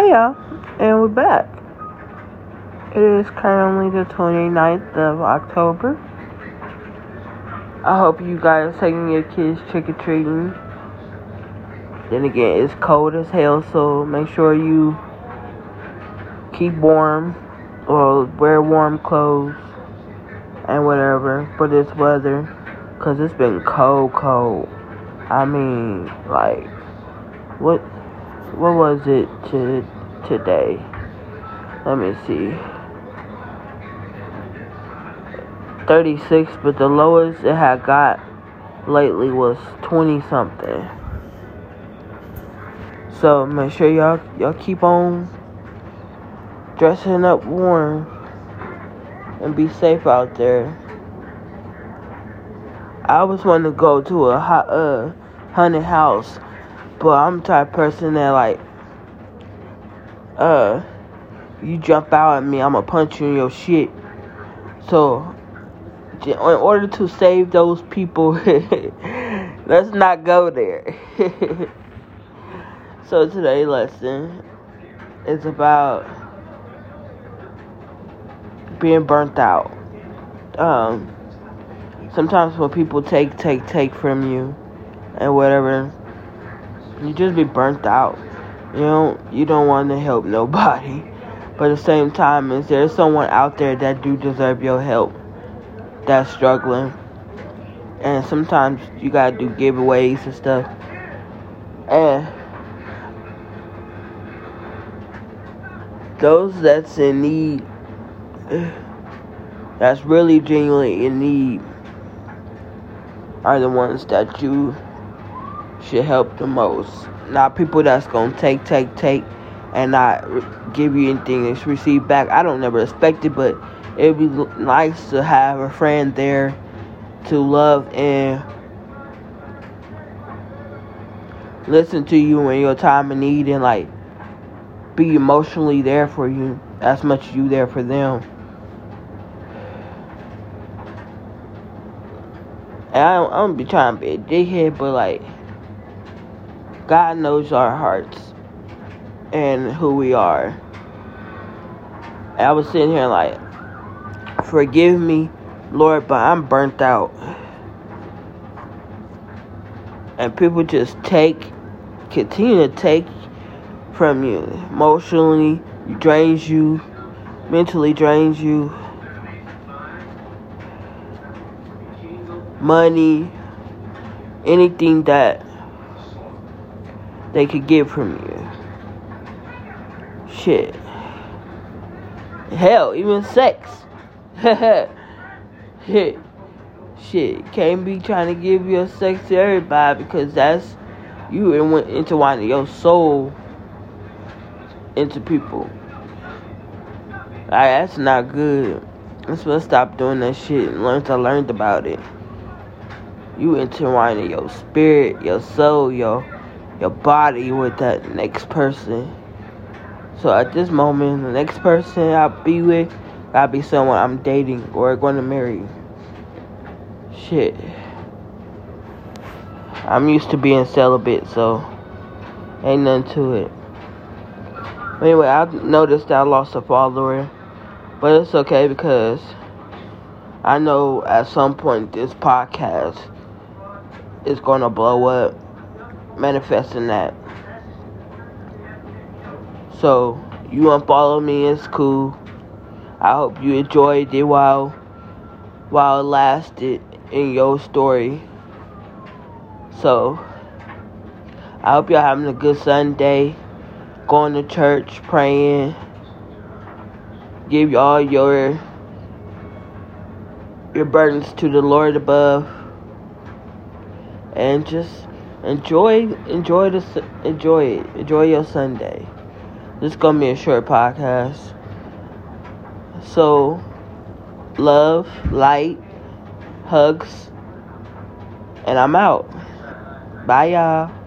Hey y'all, and we're back. It is currently the 29th of October. I hope you guys are taking your kids trick or treating. Then again, it's cold as hell, so make sure you keep warm or wear warm clothes and whatever for this weather. Cause it's been cold, cold. I mean, like, what, what was it to today? Let me see. 36, but the lowest it had got lately was 20 something. So make sure y'all y'all keep on dressing up warm and be safe out there. I always want to go to a hot, uh, haunted house, but I'm the type person that like, uh, you jump out at me, I'ma punch you in your shit. So, in order to save those people, let's not go there. so today's lesson is about being burnt out. Um, sometimes when people take, take, take from you and whatever, you just be burnt out. You don't, you don't want to help nobody. But at the same time, is there someone out there that do deserve your help? That's struggling. And sometimes you gotta do giveaways and stuff. And those that's in need, that's really genuinely in need, are the ones that you should help the most. Not people that's gonna take, take, take, and not give you anything to receive back. I don't never expect it, but it'd be nice to have a friend there to love and listen to you in your time of need and like be emotionally there for you as much as you there for them. And I don't, I don't be trying to be a dickhead, but like God knows our hearts and who we are. I was sitting here like, forgive me, Lord, but I'm burnt out. And people just take, continue to take from you. Emotionally, drains you, mentally drains you. Money, anything that they could get from you. Shit. Hell, even sex. Shit. Can't be trying to give your sex to everybody because that's you Went intertwining your soul into people. Like, that's not good. I'm supposed to stop doing that shit and learn to learn about it. You intertwining your spirit, your soul, your your body with that next person. So at this moment, the next person I'll be with, I'll be someone I'm dating or going to marry. Shit. I'm used to being celibate, so ain't nothing to it. Anyway, I noticed I lost a follower, but it's okay because I know at some point this podcast is going to blow up manifesting that. So you unfollow me, it's cool. I hope you enjoyed it while while it lasted in your story. So I hope y'all having a good Sunday, going to church, praying. Give y'all your your burdens to the Lord above, and just enjoy enjoy this enjoy it enjoy your sunday. This is gonna be a short podcast. So love light hugs and i'm out. Bye y'all